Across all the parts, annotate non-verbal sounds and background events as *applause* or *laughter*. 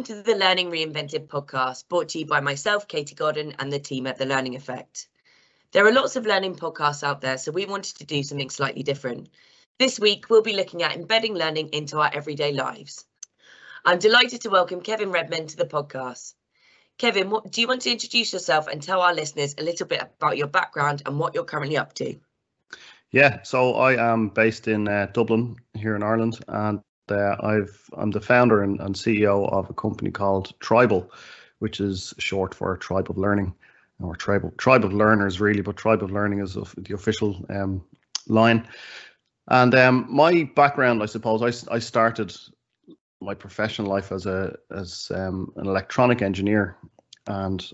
Welcome to the Learning Reinvented podcast, brought to you by myself, Katie Godden, and the team at The Learning Effect. There are lots of learning podcasts out there, so we wanted to do something slightly different. This week, we'll be looking at embedding learning into our everyday lives. I'm delighted to welcome Kevin Redmond to the podcast. Kevin, what, do you want to introduce yourself and tell our listeners a little bit about your background and what you're currently up to? Yeah, so I am based in uh, Dublin here in Ireland, and uh, I've I'm the founder and, and, CEO of a company called Tribel, which is short for Tribe of Learning, or Tribal Tribe of Learners really, but Tribe of Learning is the official um, line. And um, my background, I suppose, I, I started my professional life as a as um, an electronic engineer, and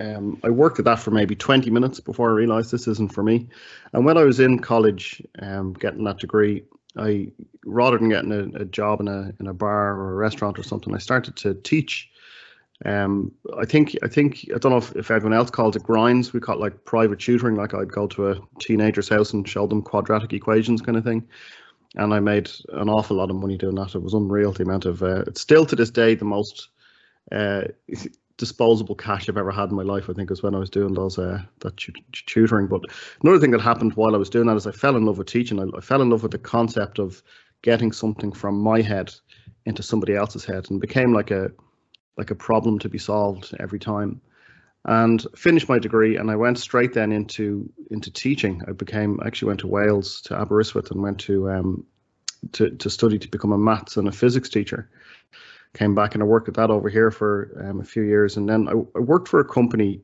um, I worked at that for maybe 20 minutes before I realized this isn't for me. And when I was in college, um, getting that degree, I rather than getting a, a, job in a in a bar or a restaurant or something, I started to teach. Um, I think I think I don't know if, if everyone else calls it grinds. We call it like private tutoring. Like I'd go to a teenager's house and show them quadratic equations, kind of thing. And I made an awful lot of money doing that. It was unreal the amount of. Uh, it's still to this day the most uh, disposable cash I've ever had in my life. I think is when I was doing those uh, that tutoring. But another thing that happened while I was doing that is I fell in love with teaching. I, I fell in love with the concept of getting something from my head into somebody else's head, and became like a like a problem to be solved every time. And finished my degree, and I went straight then into into teaching. I became actually went to Wales to Aberystwyth and went to um, to to study to become a maths and a physics teacher came back and I worked at that over here for um, a few years, and then I, I, worked for a company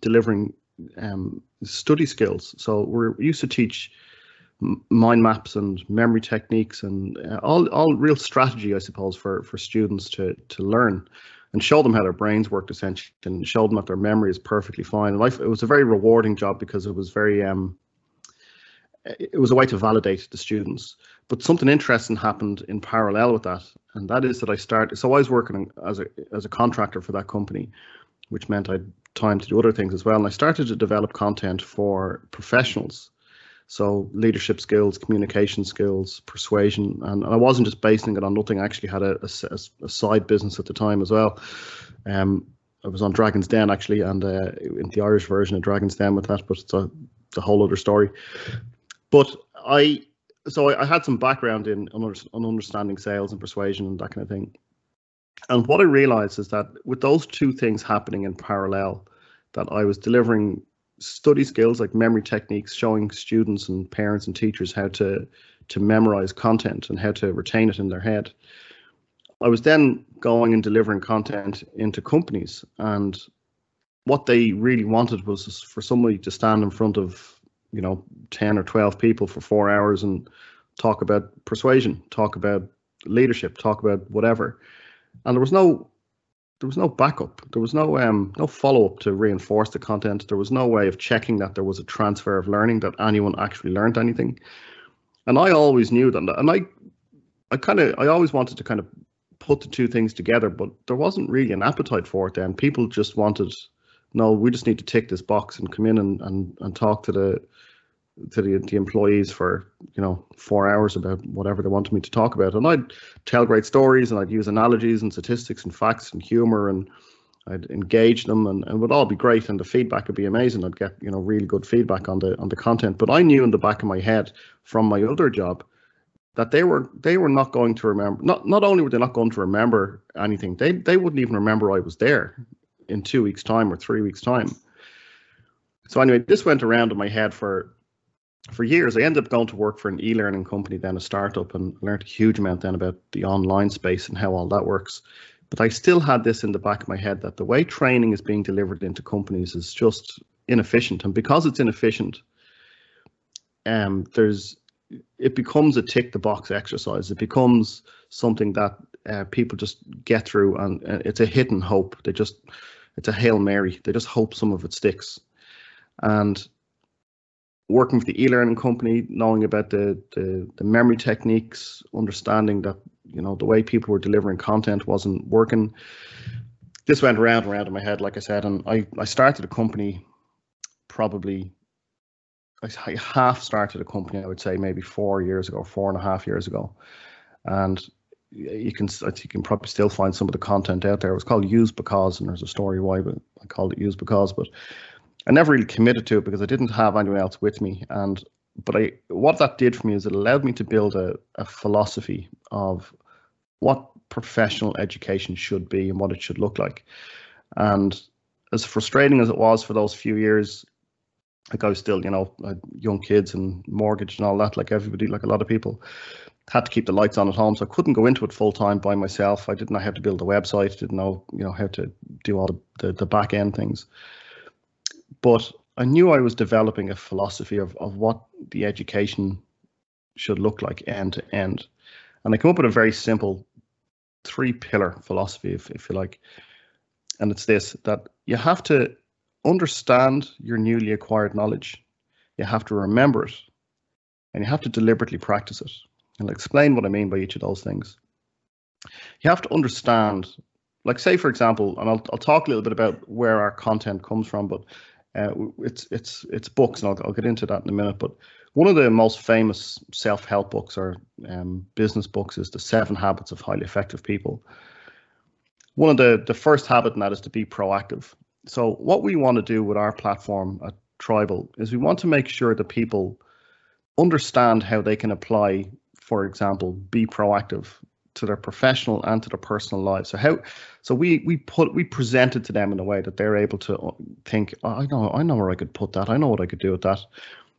delivering um, study skills. So we're used to teach mind maps and memory techniques and uh, all all real strategy, I suppose, for for students to to learn and show them how their brains worked essentially and show them that their memory is perfectly fine. And life, it was a very rewarding job because it was very um, it was a way to validate the students. But something interesting happened in parallel with that, and that is that I started. So I was working as a as a contractor for that company, which meant I had time to do other things as well. And I started to develop content for professionals, so leadership skills, communication skills, persuasion, and, and I wasn't just basing it on nothing. I actually had a, a, a side business at the time as well. Um, I was on Dragon's Den actually, and uh, in the Irish version of Dragon's Den with that, but it's a, it's a whole other story. But I so I, I, had some background in on, understanding sales and persuasion and that kind of thing. And what I realized is that with those two things happening in parallel, that I was delivering study skills like memory techniques, showing students and parents and teachers how to to memorize content and how to retain it in their head. I was then going and delivering content into companies, and what they really wanted was for somebody to stand in front of you know 10 or 12 people for four hours and talk about persuasion talk about leadership talk about whatever. And there was no there was no backup. There was no um no follow-up to reinforce the content. There was no way of checking that there was a transfer of learning that anyone actually learned anything. And i always knew that and i i kind of i always wanted to kind of put the two things together but there wasn't really an appetite for it then. People just wanted no we just need to tick this box and come in and and, and talk to the to the, the employees for you know four hours about whatever they wanted me to talk about. And i'd tell great stories and i'd use analogies and statistics and facts and humor and i'd engage them and, and it would all be great and the feedback would be amazing. I'd get you know really good feedback on the on the content. But i knew in the back of my head from my other job that they were they were not going to remember not not only were they not going to remember anything they they wouldn't even remember i was there in two weeks time or three weeks time. So anyway this went around in my head for for years, I ended up going to work for an e-learning company, then a startup, and learned a huge amount then about the online space and how all that works. But I still had this in the back of my head that the way training is being delivered into companies is just inefficient, and because it's inefficient, um, there's it becomes a tick the box exercise. It becomes something that uh, people just get through, and uh, it's a and hope. They just it's a hail mary. They just hope some of it sticks, and working with the e-learning company, knowing about the, the, the memory techniques, understanding that you know the way people were delivering content wasn't working. This went around and around in my head, like I said, and I I started a company probably I half started a company, I would say maybe four years ago, four and a half years ago, and you can you can probably still find some of the content out there. It was called Use Because, and there's a story why, but I called it Use Because. But I never really committed to it because I didn't have anyone else with me. And but I what that did for me is it allowed me to build a, a philosophy of what professional education should be and what it should look like. And as frustrating as it was for those few years, like I was still, you know, uh, young kids and mortgage and all that, like everybody, like a lot of people, had to keep the lights on at home, so I couldn't go into it full time by myself. I didn't know how to build a website, didn't know, you know, how to do all the, the, the back end things. But I knew I was developing a philosophy of, of what the education should look like end to end. And I come up with a very simple three pillar philosophy, if, if you like. And it's this that you have to understand your newly acquired knowledge, you have to remember it, and you have to deliberately practice it. And I'll explain what I mean by each of those things. You have to understand, like say for example, and I'll I'll talk a little bit about where our content comes from, but uh, it's it's it's books, and I'll I'll get into that in a minute. But one of the most famous self-help books or um, business books is The Seven Habits of Highly Effective People. One of the the first habit in that is to be proactive. So what we want to do with our platform at Tribel is we want to make sure that people understand how they can apply, for example, be proactive to their professional and to their personal lives. So how so we we put we present it to them in a way that they're able to uh, think, oh, I know I know where I could put that. I know what I could do with that.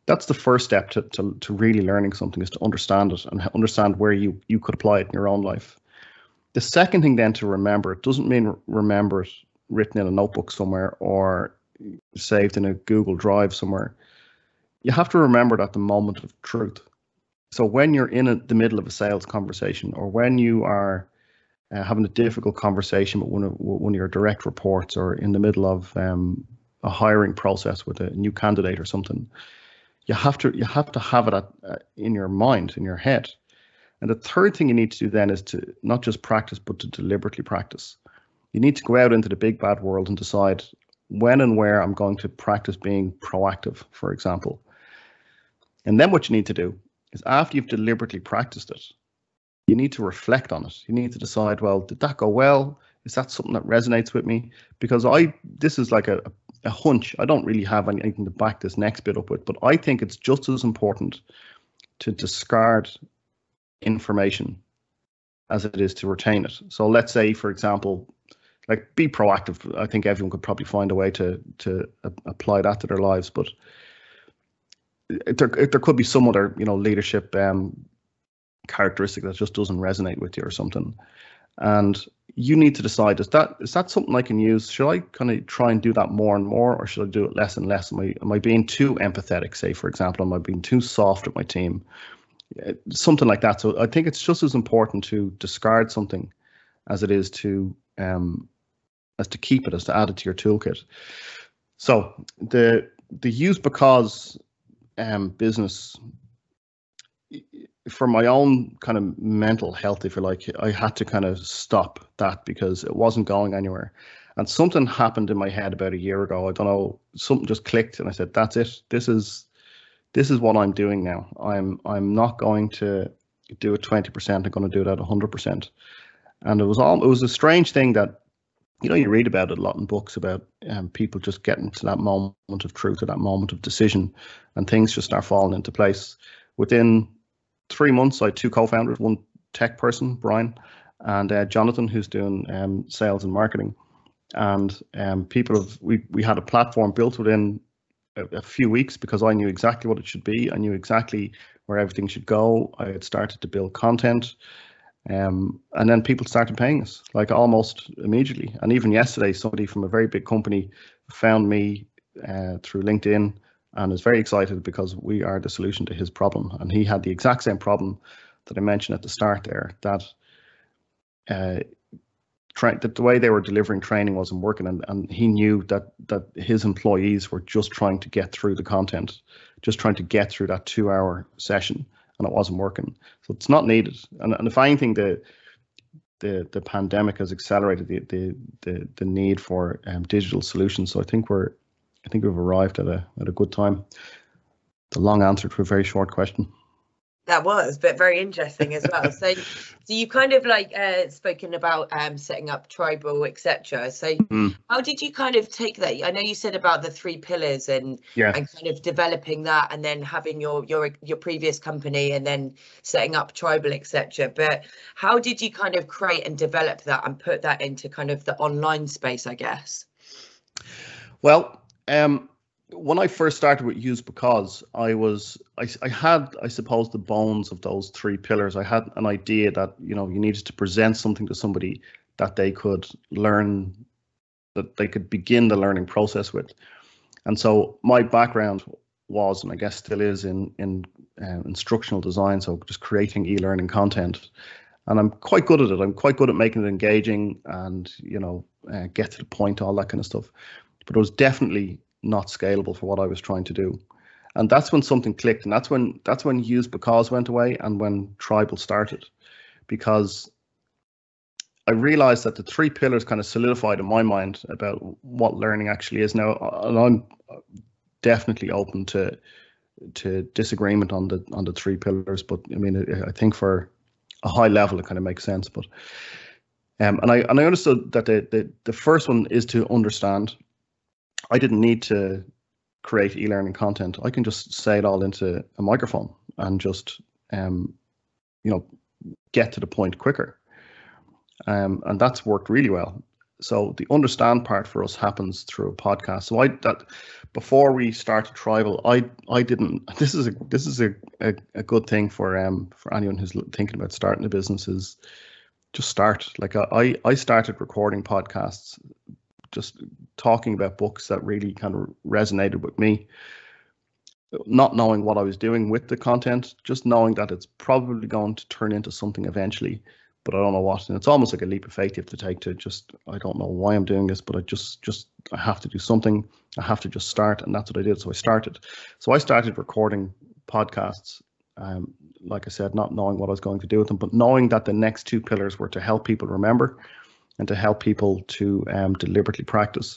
That's the first step to, to, to really learning something is to understand it and understand where you, you could apply it in your own life. The second thing then to remember, it doesn't mean remember it written in a notebook somewhere or saved in a Google Drive somewhere. You have to remember it at the moment of truth. So when you're in a, the middle of a sales conversation or when you are uh, having a difficult conversation with one of, one of your direct reports or in the middle of um, a hiring process with a new candidate or something, you have to you have to have it at, uh, in your mind, in your head. And the third thing you need to do then is to not just practice, but to deliberately practice you need to go out into the big bad world and decide when and where I'm going to practice being proactive, for example. And then what you need to do is after you've deliberately practiced it, you need to reflect on it. You need to decide, well, did that go well? Is that something that resonates with me? Because I, this is like a, a hunch. I don't really have anything to back this next bit up with, but I think it's just as important to discard information as it is to retain it. So let's say, for example, like be proactive. I think everyone could probably find a way to to apply that to their lives, but there there could be some other you know leadership um, characteristic that just doesn't resonate with you or something, and you need to decide is that is that something I can use? Should I kind of try and do that more and more, or should I do it less and less? Am I am I being too empathetic? Say for example, am I being too soft with my team? Something like that. So I think it's just as important to discard something as it is to um, as to keep it, as to add it to your toolkit. So the the use because um, business for my own kind of mental health, if you like, I had to kind of stop that because it wasn't going anywhere. And something happened in my head about a year ago. I don't know, something just clicked, and I said, "That's it. This is this is what I'm doing now. I'm I'm not going to do it 20%. I'm going to do it at 100%." And it was all it was a strange thing that you know, you read about it a lot in books about um, people just getting to that moment of truth, or that moment of decision, and things just start falling into place. Within three months, I had two co-founders, one tech person, Brian, and uh, Jonathan, who's doing um, sales and marketing. And um, people have we we had a platform built within a, a few weeks because I knew exactly what it should be. I knew exactly where everything should go. I had started to build content. Um, and then people started paying us like almost immediately. And even yesterday, somebody from a very big company found me uh, through LinkedIn and is very excited because we are the solution to his problem. And he had the exact same problem that I mentioned at the start there that uh, that the way they were delivering training wasn't working, and, and he knew that that his employees were just trying to get through the content, just trying to get through that two-hour session and it wasn't working. So it's not needed. And, and if anything, the the the pandemic has accelerated the the the, the need for um, digital solutions. So I think we're I think we've arrived at a at a good time. The long answer to a very short question. That was, but very interesting as well. so, *laughs* so you kind of like uh, spoken about um, setting up Tribel, etc. So, mm. how did you kind of take that? I know you said about the three pillars and yeah. and kind of developing that, and then having your your your previous company, and then setting up Tribel, etc. But how did you kind of create and develop that and put that into kind of the online space? I guess. Well, um, when I first started with Use Because, I was I, I had I suppose the bones of those three pillars. I had an idea that you know you needed to present something to somebody that they could learn, that they could begin the learning process with. And so my background was, and I guess still is, in in um, instructional design. So just creating e-learning content, and I'm quite good at it. I'm quite good at making it engaging and you know uh, get to the point, all that kind of stuff. But it was definitely not scalable for what I was trying to do. And that's when something clicked, and that's when that's when use because went away and when Tribel started, because I realized that the three pillars kind of solidified in my mind about what learning actually is now, and I'm definitely open to to disagreement on the on the three pillars. But I mean, I think for a high level, it kind of makes sense. But um, and I and I understood that the, the the first one is to understand I didn't need to create e-learning content. I can just say it all into a microphone and just, um, you know, get to the point quicker. Um, and that's worked really well. So the understand part for us happens through a podcast. So I that before we started Tribel, I I didn't. *laughs* This is a this is a, a, a good thing for um for anyone who's thinking about starting a business is just start. Like I I started recording podcasts just talking about books that really kind of resonated with me. Not knowing what I was doing with the content, just knowing that it's probably going to turn into something eventually, but I don't know what. And it's almost like a leap of faith you have to take to just I don't know why I'm doing this, but I just just I have to do something. I have to just start, and that's what I did. So I started. So I started recording podcasts. Um, like I said, not knowing what I was going to do with them, but knowing that the next two pillars were to help people remember and to help people to um, deliberately practice.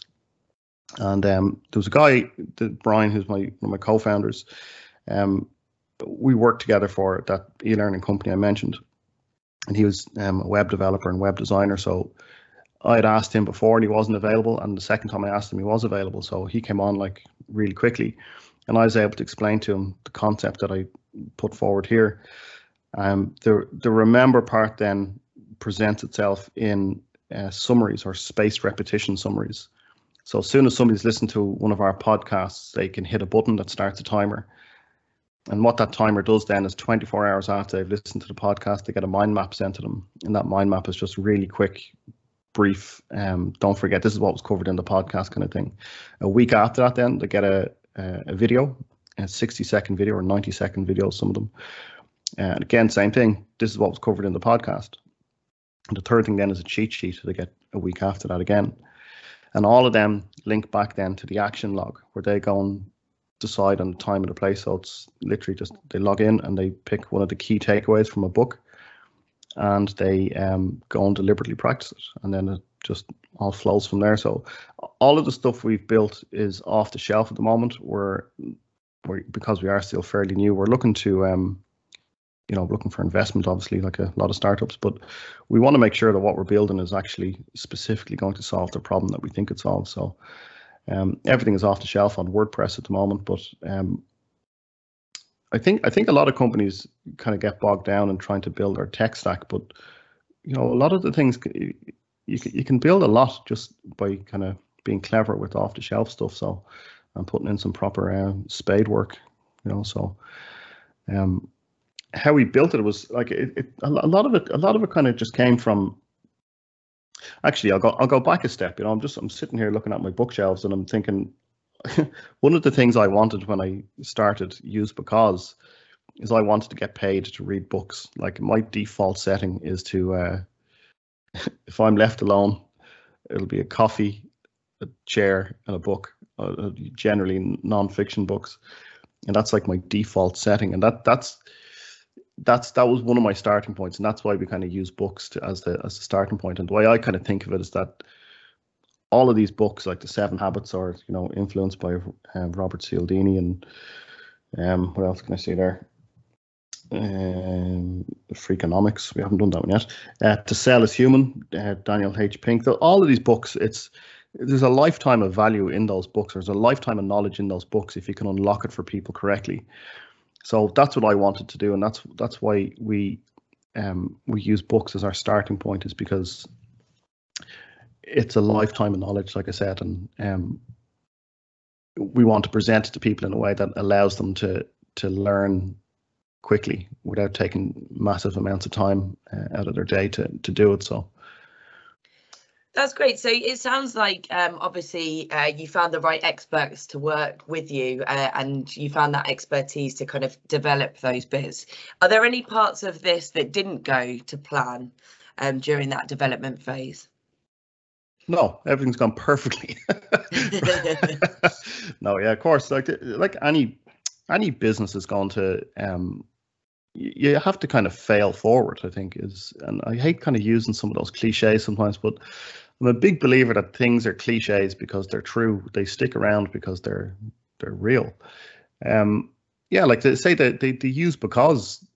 And um, there was a guy, Brian, who's my one of my co-founders. Um, we worked together for that e-learning company I mentioned, and he was um, a web developer and web designer. So I had asked him before, and he wasn't available. And the second time I asked him, he was available. So he came on like really quickly, and I was able to explain to him the concept that I put forward here. Um, the the remember part then presents itself in uh, summaries or spaced repetition summaries. So as soon as somebody's listened to one of our podcasts, they can hit a button that starts a timer. And what that timer does then is 24 hours after they've listened to the podcast, they get a mind map sent to them. And that mind map is just really quick, brief. Um, don't forget, this is what was covered in the podcast kind of thing. A week after that, then they get a, a, a video, a 60 second video or 90 second video, some of them. And again, same thing. This is what was covered in the podcast. And the third thing then is a cheat sheet that they get a week after that again. And all of them link back then to the action log where they go and decide on the time and the place. So it's literally just they log in and they pick one of the key takeaways from a book and they um, go and deliberately practice it. And then it just all flows from there. So all of the stuff we've built is off the shelf at the moment. We're, we're because we are still fairly new, we're looking to um, you know looking for investment obviously like a lot of startups but we want to make sure that what we're building is actually specifically going to solve the problem that we think it solves. So um, everything is off the shelf on wordpress at the moment but um, i think i think a lot of companies kind of get bogged down in trying to build their tech stack but you know a lot of the things you you can build a lot just by kind of being clever with off the shelf stuff so i'm putting in some proper uh, spade work you know so um, how we built it was like it, it, a lot of it a lot of it kind of just came from actually I'll go I'll go back a step you know I'm just I'm sitting here looking at my bookshelves and I'm thinking *laughs* one of the things I wanted when I started use because is I wanted to get paid to read books. Like my default setting is to uh, *laughs* if I'm left alone it'll be a coffee a chair and a book uh, generally non-fiction books. And that's like my default setting. And that that's that's that was one of my starting points, and that's why we kind of use books to, as the as the starting point. And the way I kind of think of it is that all of these books, like the Seven Habits, are you know influenced by um, Robert Cialdini, and um, what else can I say there? um, Freakonomics. We haven't done that one yet. Uh, to Sell is Human, uh, Daniel H. Pink. All of these books, it's there's a lifetime of value in those books. There's a lifetime of knowledge in those books if you can unlock it for people correctly. So that's what I wanted to do, and that's that's why we um, we use books as our starting point, is because it's a lifetime of knowledge, like I said, and um, we want to present it to people in a way that allows them to to learn quickly without taking massive amounts of time uh, out of their day to to do it. So. That's great. So it sounds like um, obviously uh, you found the right experts to work with you uh, and you found that expertise to kind of develop those bits. Are there any parts of this that didn't go to plan um, during that development phase? No, everything's gone perfectly. *laughs* no, yeah, of course. Like like any any business is going to um, you have to kind of fail forward. I think is, and I hate kind of using some of those cliches sometimes, but I'm a big believer that things are cliches because they're true. They stick around because they're they're real. Um, yeah, like they say that they, they use because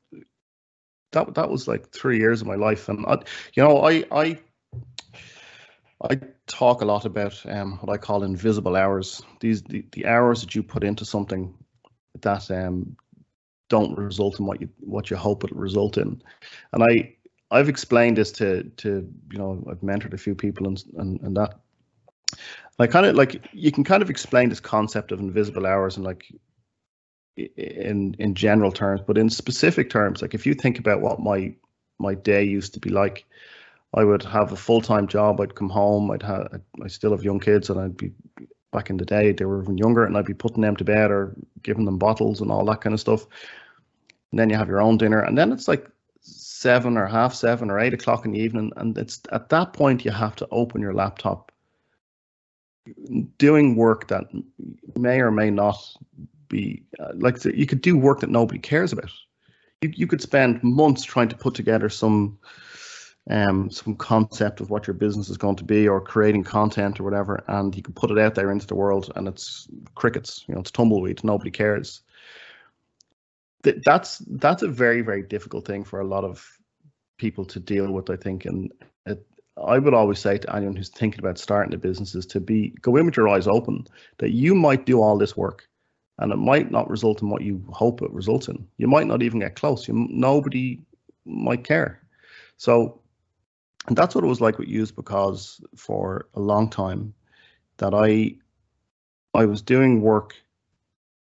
that that was like three years of my life, and I, you know I I I talk a lot about um, what I call invisible hours. These the, the hours that you put into something that um, don't result in what you what you hope it'll result in. And I I've explained this to to you know I've mentored a few people and and, and that. Like kind of like you can kind of explain this concept of invisible hours and like in in general terms but in specific terms like if you think about what my my day used to be like i would have a full-time job i'd come home i'd have i still have young kids and i'd be back in the day they were even younger and i'd be putting them to bed or giving them bottles and all that kind of stuff. And then you have your own dinner and then it's like seven or half seven or eight o'clock in the evening, and it's at that point you have to open your laptop, doing work that may or may not be uh, like you could do work that nobody cares about. You you could spend months trying to put together some um, some concept of what your business is going to be or creating content or whatever, and you can put it out there into the world and it's crickets, you know, it's tumbleweed, nobody cares that's that's a very very difficult thing for a lot of people to deal with i think. And it, i would always say to anyone who's thinking about starting a business is to be go in with your eyes open that you might do all this work and it might not result in what you hope it results in. You might not even get close. You nobody might care. So and that's what it was like with Use because for a long time that i i was doing work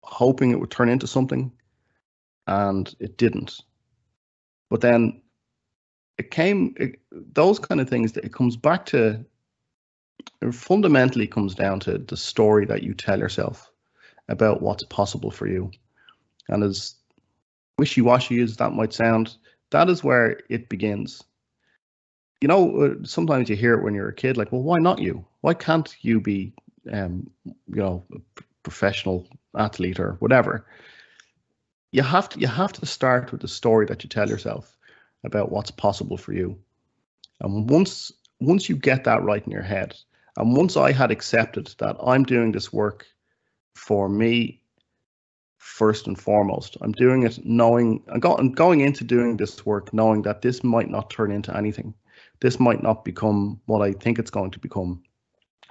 hoping it would turn into something and it didn't. But then it came, it, those kind of things, that it comes back to, it fundamentally comes down to the story that you tell yourself about what's possible for you. And as wishy washy as that might sound, that is where it begins. You know, uh, sometimes you hear it when you're a kid, like, well, why not you? Why can't you be, um, you know, professional athlete or whatever? you have to you have to start with the story that you tell yourself about what's possible for you. And once once you get that right in your head, and once I had accepted that I'm doing this work for me first and foremost, I'm doing it knowing I'm going into doing this work knowing that this might not turn into anything. This might not become what I think it's going to become.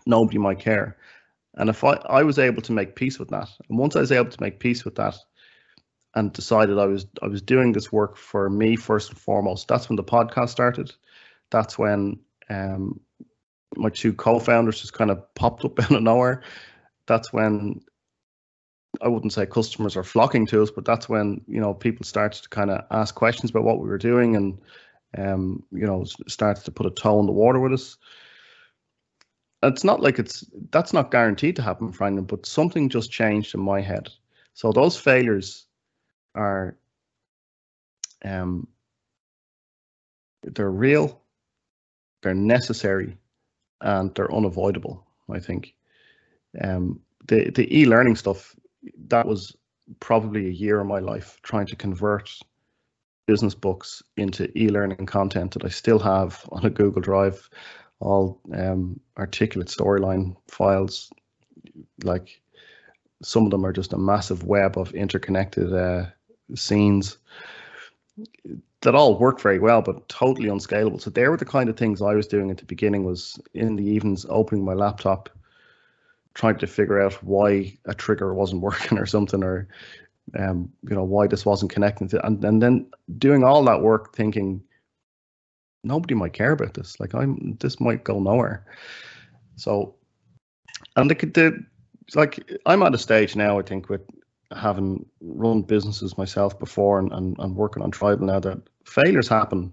Nobody might care. And if I, I was able to make peace with that, and once I was able to make peace with that, and decided I was I was doing this work for me first and foremost. That's when the podcast started. That's when um, my two co-founders just kind of popped up *laughs* out of nowhere. That's when I wouldn't say customers are flocking to us, but that's when you know people started to kind of ask questions about what we were doing and um, you know started to put a toe in the water with us. It's not like it's that's not guaranteed to happen, Franklin, but something just changed in my head. So those failures are um, they're real, they're necessary, and they're unavoidable. I think um, the the e-learning stuff that was probably a year of my life trying to convert business books into e-learning content that I still have *laughs* on a Google Drive, all um, articulate storyline files. Like some of them are just a massive web of interconnected uh, scenes. that all worked very well, but totally unscalable. So they were the kind of things I was doing at the beginning. Was in the evenings opening my laptop, trying to figure out why a trigger wasn't *laughs* working or something, or um, you know why this wasn't connecting to, and and then doing all that work, thinking nobody might care about this. Like I'm, this might go nowhere. So, and the, the like I'm at a stage now. I think with having run businesses myself before and, and, and working on Tribel now that failures happen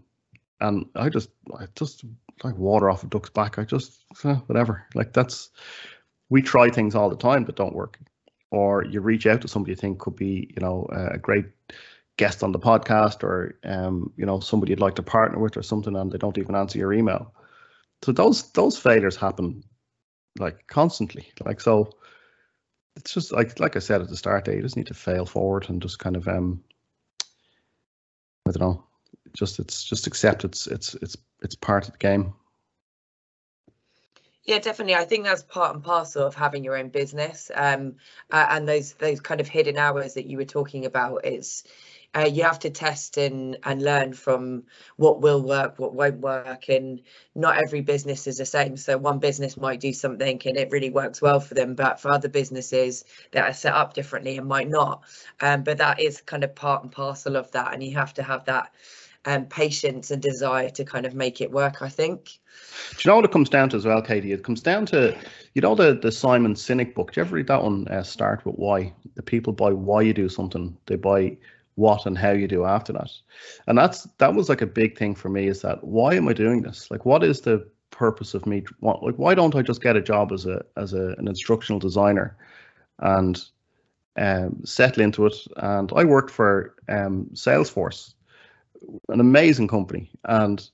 and I just I just like water off a duck's back. I just eh, whatever. Like that's we try things all the time that don't work. Or you reach out to somebody you think could be, you know, a great guest on the podcast or um, you know, somebody you'd like to partner with or something and they don't even answer your email. So those those failures happen like constantly. Like so it's just like like I said at the start there, you just need to fail forward and just kind of um I don't know, just it's just accept it's it's it's it's part of the game. Yeah, definitely. I think that's part and parcel of having your own business, um, uh, and those those kind of hidden hours that you were talking about. It's uh, you have to test and and learn from what will work, what won't work, and not every business is the same. So one business might do something and it really works well for them, but for other businesses that are set up differently and might not. Um, but that is kind of part and parcel of that, and you have to have that um, patience and desire to kind of make it work. I think. Do you know what it comes down to as well, Katie? It comes down to, you know, the the Simon Sinek book. Do you ever read that one? Uh, Start with why. The people buy why you do something. They buy what and how you do after that. And that's that was like a big thing for me is that why am I doing this? Like what is the purpose of me what like why don't I just get a job as a as a, an instructional designer and um, settle into it? And I worked for um, Salesforce an amazing company. And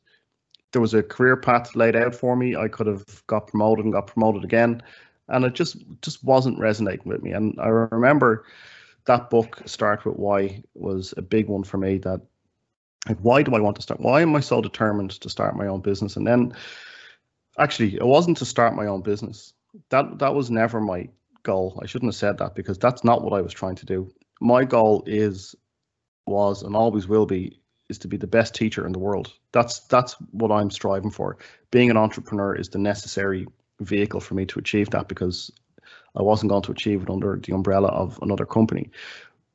there was a career path laid out for me. I could have got promoted and got promoted again. And it just just wasn't resonating with me. And I remember that book, Start With Why, was a big one for me. That like, why do I want to start? Why am I so determined to start my own business? And then, actually, it wasn't to start my own business. That that was never my goal. I shouldn't have said that because that's not what I was trying to do. My goal is, was, and always will be, is to be the best teacher in the world. That's that's what I'm striving for. Being an entrepreneur is the necessary vehicle for me to achieve that because I wasn't going to achieve it under the umbrella of another company.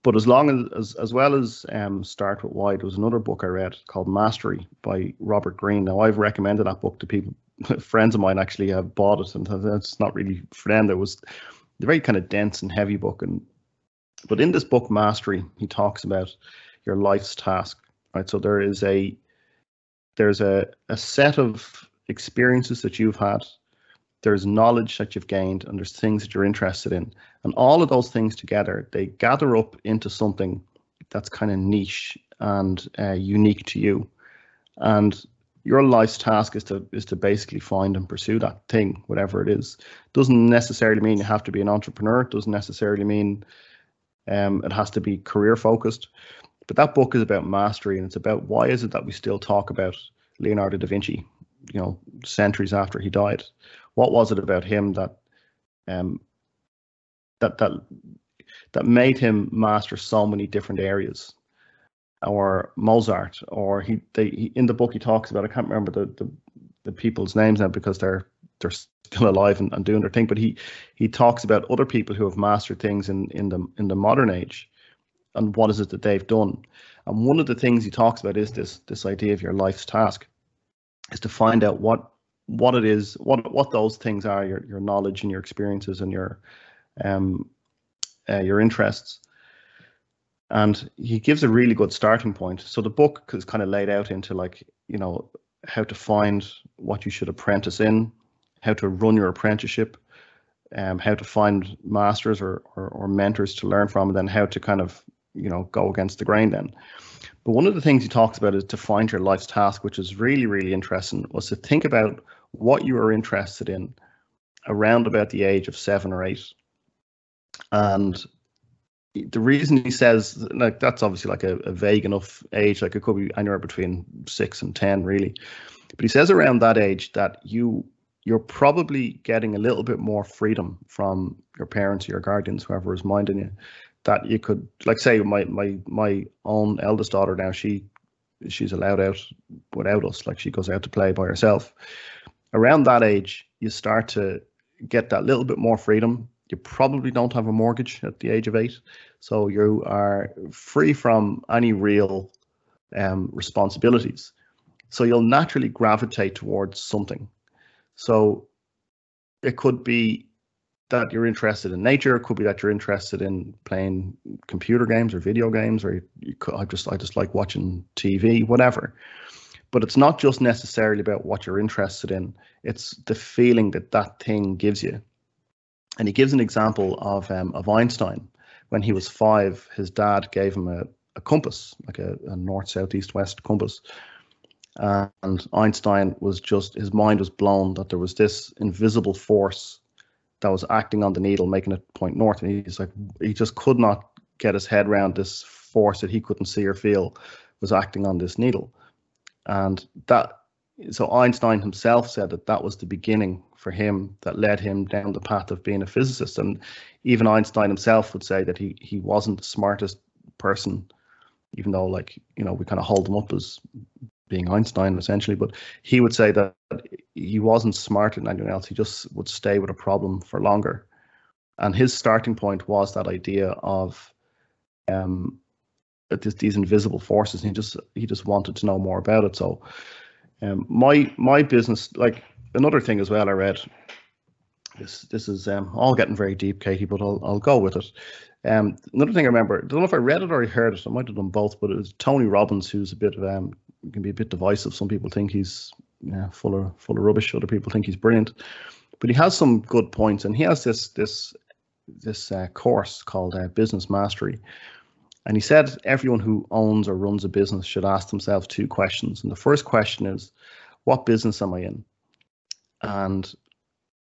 But as long as, as, well as um, Start With Why, there was another book I read called Mastery by Robert Greene. Now, I've recommended that book to people. *laughs* Friends of mine actually have bought it, and that's not really for them. There was a very kind of dense and heavy book. And but in this book, Mastery, he talks about your life's task. Right. So there is a there's a, a set of experiences that you've had there's knowledge that you've gained and there's things that you're interested in. And all of those things together they gather up into something that's kind of niche and uh, unique to you. And your life's task is to is to basically find and pursue that thing whatever it is. Doesn't necessarily mean you have to be an entrepreneur. It doesn't necessarily mean um, it has to be career focused. But that book is about mastery and it's about why is it that we still talk about leonardo da vinci you know centuries after he died what was it about him that um, that that that made him master so many different areas? Or Mozart or he they he, in the book he talks about I can't remember the, the the people's names now because they're they're still alive and, and doing their thing but he he talks about other people who have mastered things in in the in the modern age and what is it that they've done. And one of the things he talks about is this this idea of your life's task is to find out what what it is, what what those things are, your your knowledge and your experiences and your um uh, your interests. And he gives a really good starting point. So the book is kind of laid out into like you know how to find what you should apprentice in, how to run your apprenticeship, um, how to find masters or, or, or mentors to learn from, and then how to kind of you know go against the grain then. But one of the things he talks about is to find your life's task, which is really really interesting. Was to think about what you are interested in around about the age of seven or eight. And the reason he says like that's obviously like a, a, vague enough age, like it could be anywhere between six and ten, really. But he says around that age that you you're probably getting a little bit more freedom from your parents or your guardians, whoever is minding you. That you could like say my my my own eldest daughter now, she she's allowed out without us. Like she goes out to play by herself. Around that age, you start to get that little bit more freedom. You probably don't have a mortgage at the age of eight, so you are free from any real um, responsibilities. So you'll naturally gravitate towards something. So it could be that you're interested in nature. It could be that you're interested in playing computer games or video games, or could, I just I just like watching TV, whatever. But it's not just necessarily about what you're interested in. It's the feeling that that thing gives you. And he gives an example of um, of Einstein. When he was five, his dad gave him a, a compass, like a, a north, south, east, west compass. And Einstein was just his mind was blown that there was this invisible force that was acting on the needle, making it point north. And he's like, he just could not get his head around this force that he couldn't see or feel was acting on this needle. And that, so Einstein himself said that that was the beginning for him that led him down the path of being a physicist. And even Einstein himself would say that he he wasn't the smartest person, even though like you know we kind of hold him up as being Einstein essentially, but he would say that he wasn't smarter than anyone else. He just would stay with a problem for longer. And his starting point was that idea of um, these invisible forces. He just he just wanted to know more about it. So um, my my business, like another thing as well, I read. This this is um, all getting very deep, Katie, but I'll I'll go with it. Um, another thing I remember, I don't know if I read it or I heard it. I might have done both, but it was Tony Robbins, who's a bit of um, can be a bit divisive. Some people think he's yeah, full of full of rubbish. Other people think he's brilliant, but he has some good points, and he has this this this uh, course called uh, Business Mastery. And he said everyone who owns or runs a business should ask themselves two questions. And the first question is, what business am I in? And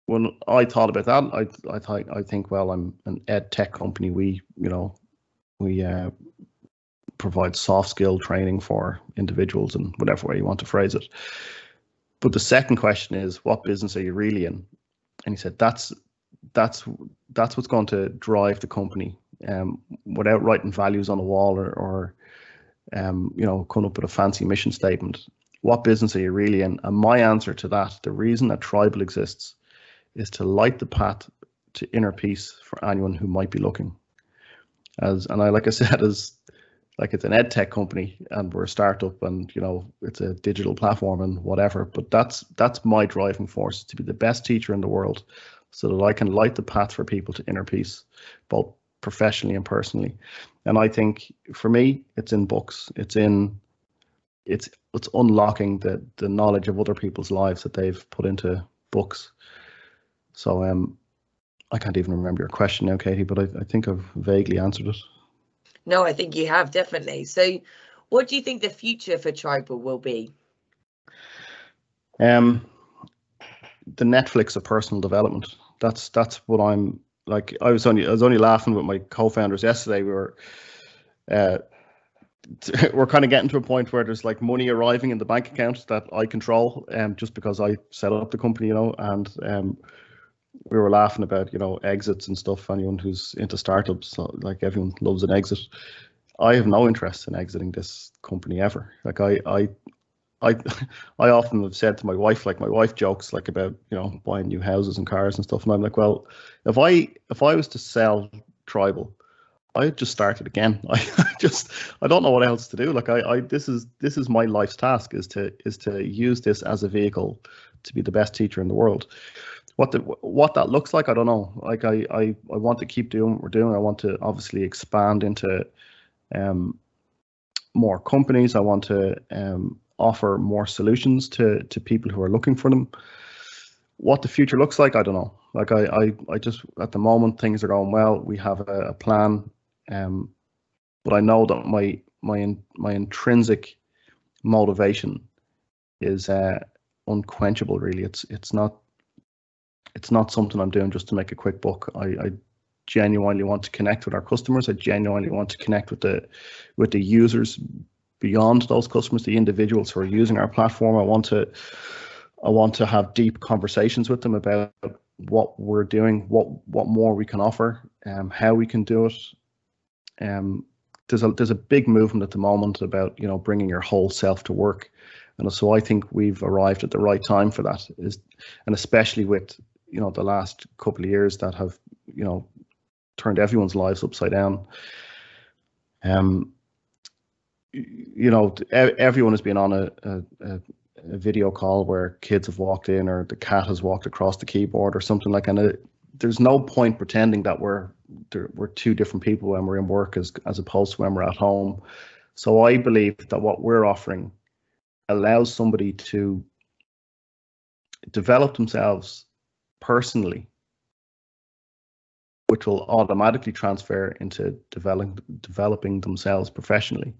when I thought about that, I I thought I think well, I'm an ed tech company. We you know we uh, provide soft skill training for individuals in whatever way you want to phrase it. But the second question is, what business are you really in? And he said that's that's that's what's going to drive the company. Um, without writing values on a wall or, or um, you know, coming up with a fancy mission statement. What business are you really in? And my answer to that, the reason that Tribel exists, is to light the path to inner peace for anyone who might be looking. As and I like I *laughs* said, as like it's an ed tech company and we're a startup and you know it's a digital platform and whatever but that's that's my driving force to be the best teacher in the world so that i can light the path for people to inner peace both professionally and personally. And i think for me it's in books it's in it's it's unlocking the the knowledge of other people's lives that they've put into books. So um i can't even remember your question now katie but i, I think i've vaguely answered it no, I think you have definitely. So, what do you think the future for Tribel will be? Um, the Netflix of personal development. That's that's what I'm like. I was only I was only laughing with my co-founders yesterday. We were. Uh, *laughs* we're kind of getting to a point where there's like money arriving in the bank account that I control, um, just because I set up the company, you know, and um, we were laughing about you know exits and stuff. Anyone who's into startups, so, like everyone loves an exit. I have no interest in exiting this company ever. Like I, I, I, *laughs* I often have said to my wife, like my wife jokes like about you know buying new houses and cars and stuff, and I'm like, well, if I if I was to sell Tribel, I'd just started again. *laughs* I just I don't know what else to do. Like I, I this is this is my life's task is to is to use this as a vehicle to be the best teacher in the world what the what that looks like, I don't know. Like I I, I want to keep doing what we're doing. I want to obviously expand into um, more companies. I want to um, offer more solutions to to people who are looking for them. What the future looks like, I don't know. Like I I, I just at the moment things are going well. We have a, a plan, um, but I know that my my my intrinsic motivation is uh, unquenchable. Really, it's it's not it's not something I'm doing just to make a quick buck. I, I genuinely want to connect with our customers. I genuinely want to connect with the with the users beyond those customers, the individuals who are using our platform. I want to I want to have deep conversations with them about what we're doing, what what more we can offer, um, how we can do it. Um, there's a there's a big movement at the moment about you know bringing your whole self to work, and so I think we've arrived at the right time for that. Is and especially with you know the last couple of years that have you know turned everyone's lives upside down. Um, you know, everyone has been on a, a, a, video call where kids have walked in or the cat has walked across the keyboard or something like and it, there's no point pretending that we're we're two different people when we're in work as as opposed to when we're at home. So I believe that what we're offering allows somebody to develop themselves personally, which will automatically transfer into developing developing themselves professionally.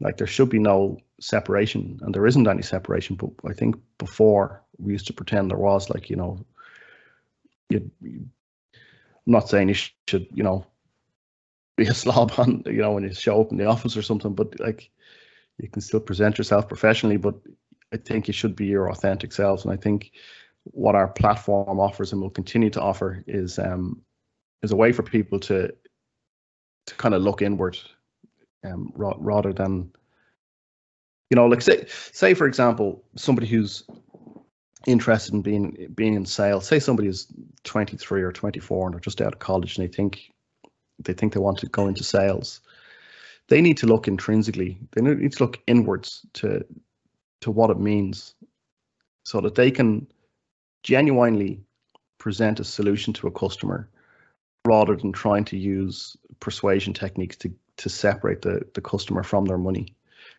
Like there should be no separation, and there isn't any separation. But I think before we used to pretend there was, like you know, you, I'm not saying you should, you know, be a *laughs* slob on, you know, when you show up in the office or something, but like you can still present yourself professionally. But I think you should be your authentic selves, and I think what our platform offers and will continue to offer is um, is a way for people to to kind of look inward um, ra- rather than you know like say say for example somebody who's interested in being being in sales say somebody is 23 or 24 and they're just out of college and they think they think they want to go into sales they need to look intrinsically they need to look inwards to to what it means so that they can genuinely present a solution to a customer rather than trying to use persuasion techniques to to separate the, the customer from their money.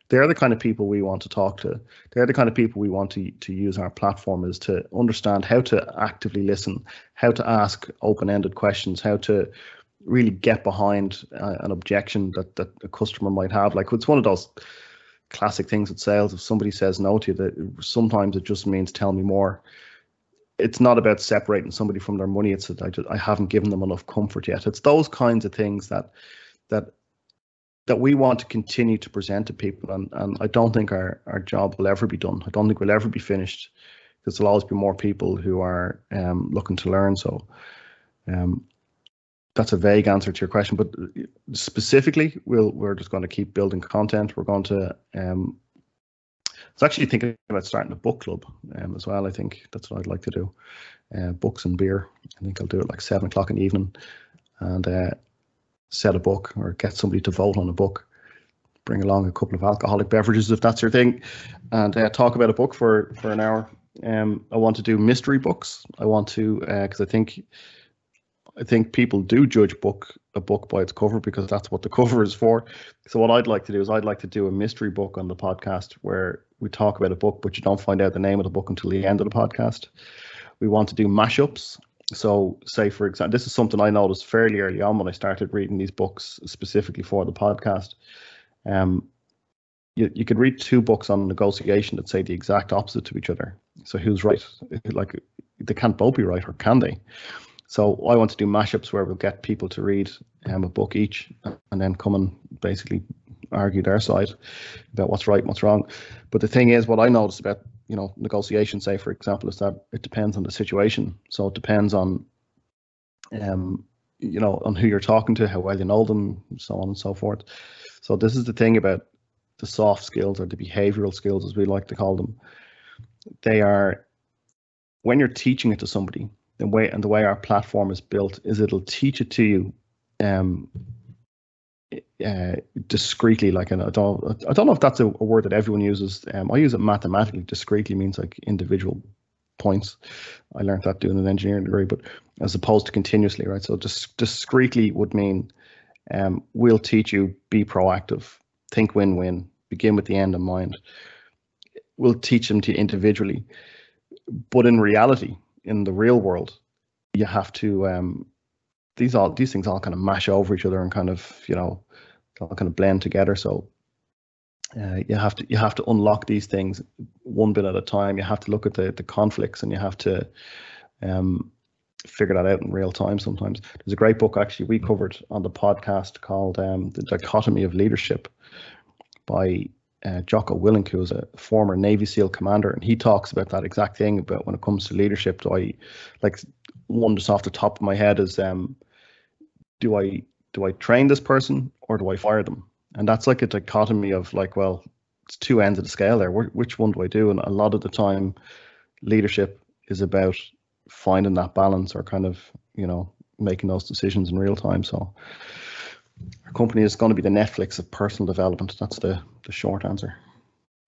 They're the kind of people we want to talk to. They're the kind of people we want to, to use our platform is to understand how to actively listen, how to ask open-ended questions, how to really get behind uh, an objection that, that a customer might have. Like it's one of those classic things with sales. If somebody says no to you, that sometimes it just means tell me more. It's not about separating somebody from their money. It's that I, just, I haven't given them enough comfort yet. It's those kinds of things that that that we want to continue to present to people and, and I don't think our, our job will ever be done. I don't think we'll ever be finished because there'll always be more people who are um, looking to learn. So um, that's a vague answer to your question, but specifically, we'll, we're just going to keep building content. We're going to, um, was actually thinking about starting a book club um, as well. I think that's what I'd like to do. Uh, books and beer. I think I'll do it like seven o'clock in the evening. And uh, set a book or get somebody to vote on a book. Bring along a couple of alcoholic beverages if that's your thing, and uh, talk about a book for for an hour. Um, I want to do mystery books. I want to because uh, I think I think people do judge book a book by its cover because that's what the *laughs* cover is for. So what I'd like to do is I'd like to do a mystery book on the podcast where we talk about a book, but you don't find out the name of the book until the end of the podcast. We want to do mashups. So, say for example, this is something I noticed fairly early on when I started reading these books specifically for the podcast. Um, you, you could read two books on negotiation that say the exact opposite to each other. So, who's right? Like, they can't both be right, or can they? So, I want to do mashups where we'll get people to read um, a book each and then come and basically argue their side about what's right and what's wrong. But the thing is, what I noticed about you know negotiation say for example is that it depends on the situation. So it depends on um you know on who you're talking to how well you know them so on and so forth. So this is the thing about the soft skills or the behavioral skills as we like to call them. They are when you're teaching it to somebody the way and the way our platform is built is it'll teach it to you um uh, discreetly like and I don't I don't know if that's a, a word that everyone uses. Um, I use it mathematically. Discreetly means like individual points. I learned that doing an engineering degree but as opposed to continuously right? So just discreetly would mean um, we'll teach you be proactive think win-win begin with the end in mind. We'll teach them to individually. But in reality in the real world you have to um, these all these things all kind of mash over each other and kind of you know all kind of blend together. So uh, you have to you have to unlock these things one bit at a time. You have to look at the the conflicts and you have to um, figure that out in real time. Sometimes there's a great book actually we covered on the podcast called um, "The Dichotomy of Leadership" by uh, Jocko Willink, who was a former Navy SEAL commander, and he talks about that exact thing about when it comes to leadership. Do I like one just off the top of my head is um, do I do I train this person or do I fire them? and that's like a dichotomy of like, well, it's two ends of the scale there. Which one do I do? And a lot of the time, leadership is about finding that balance or kind of you know making those decisions in real time. So our company is going to be the Netflix of personal development. That's the the short answer.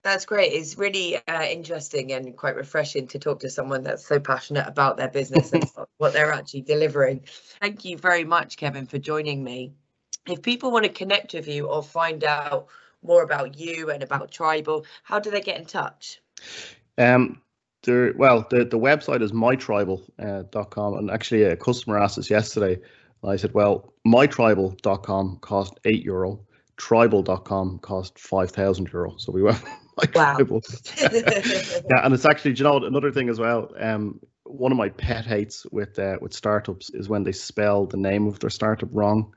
That's great. It's really uh, interesting and quite refreshing to talk to someone that's so passionate about their business and *laughs* what they're actually delivering. Thank you very much, Kevin, for joining me. If people want to connect with you or find out more about you and about Tribel, how do they get in touch? Um, there, well, the, the website is mytribel.com. Uh, and actually, a customer asked us yesterday. I said, well, mytribel.com cost eight euro, tribal.com cost 5,000 euro. So we went *laughs* wow. *laughs* yeah, and it's actually, you know, another thing as well. Um, one of my pet hates with uh, with startups is when they spell the name of their startup wrong.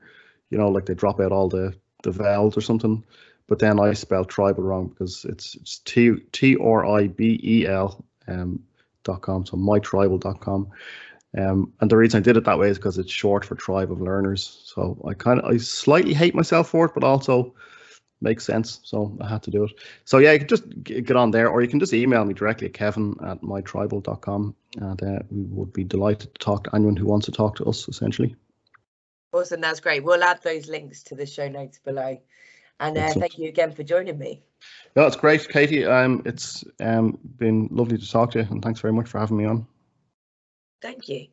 You know, like they drop out all the the vowels or something. But then I spell tribel wrong because it's it's T T R I B E L um, dot com, so mytribel.com. Um, and the reason I did it that way is because it's short for tribe of learners. So I kind of I slightly hate myself for it, but also makes sense. So I had to do it. So yeah, you can just get on there, or you can just email me directly at kevin at mytribel.com, and uh, we would be delighted to talk to anyone who wants to talk to us. Essentially. Awesome, that's great. We'll add those links to the show notes below. And uh, thank you again for joining me. Yeah, it's great, Katie. Um, it's um, been lovely to talk to you, and thanks very much for having me on. Thank you.